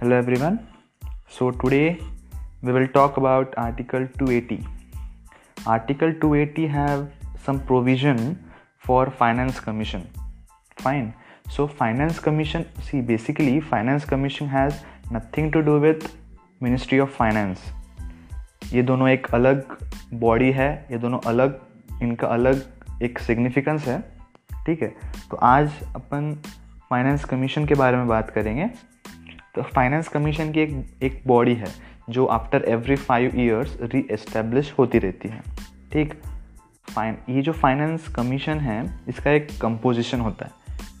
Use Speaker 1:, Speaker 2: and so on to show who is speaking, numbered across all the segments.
Speaker 1: Hello everyone. So today we will talk about Article 280. Article 280 have some provision for Finance Commission. Fine. So Finance Commission, see basically Finance Commission has nothing to do with Ministry of Finance. ये दोनों एक अलग body है ये दोनों अलग इनका अलग एक सिग्निफिकेंस है ठीक है तो आज अपन फाइनेंस कमीशन के बारे में बात करेंगे तो फाइनेंस कमीशन की एक एक बॉडी है, जो after every five years reestablish होती रहती है। ठीक? फाइन ये जो फाइनेंस कमीशन है, इसका एक कंपोजिशन होता है।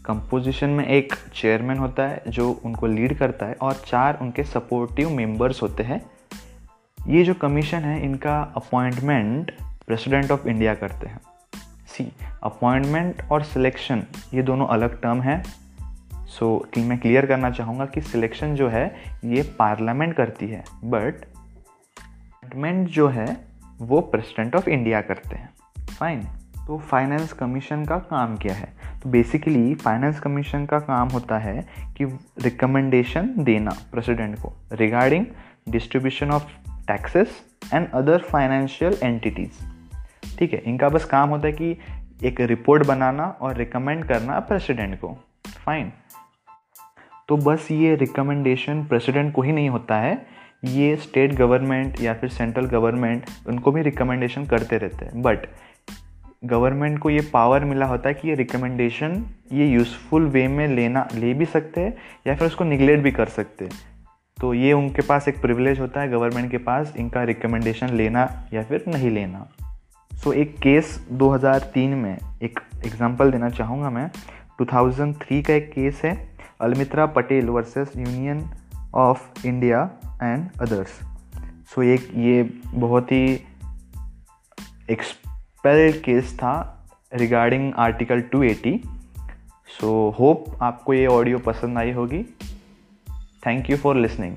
Speaker 1: कंपोजिशन में एक चेयरमैन होता है, जो उनको लीड करता है, और चार उनके सपोर्टिव मेंबर्स होते हैं। ये जो कमीशन है, इनका अपॉइंटमेंट प्रेसिडेंट ऑफ़ इंडिया करते हैं। सी अपॉइंटमेंट और सिलेक्शन ये दोनों अलग टर्म है। सो so, मैं क्लियर करना चाहूँगा कि सिलेक्शन जो है ये पार्लियामेंट करती है बट अपॉइंटमेंट जो है वो प्रेसिडेंट ऑफ़ इंडिया करते हैं। फाइन तो फाइनेंस कमीशन का काम क्या है? तो बेसिकली फाइनेंस कमीशन का काम होता है कि रिकमेंडेशन देना प्रेसिडेंट को regarding distribution of taxes and other financial entities ठीक है? इनका बस काम होता है कि एक रिपोर्ट बनाना और रिकमेंड करना प्रेसिडेंट को। फाइन तो बस ये रिकमेंडेशन प्रेसिडेंट को ही नहीं होता है। ये स्टेट गवर्नमेंट या फिर सेंट्रल गवर्नमेंट उनको भी रिकमेंडेशन करते रहते हैं। बट गवर्नमेंट को ये पावर मिला होता है कि ये रिकमेंडेशन ये यूज़फुल वे में लेना ले भी सकते हैं या फिर उसको निगलेक्ट भी कर सकते हैं। तो ये उनके पास एक प्रिविलेज होता है गवर्नमेंट के पास इनका रिकमेंडेशन लेना या फिर नहीं लेना। सो so, एक केस 2003 में एक एग्जांपल देना चाहूँगा मैं। 2003 का एक केस है। Almitra Patel versus union of India and others. So, एक ये बहुत ही एक्सपेल केस था रिगार्डिंग आर्टिकल 280 सो, होप आपको ये ऑडियो पसंद आई होगी। Thank you for listening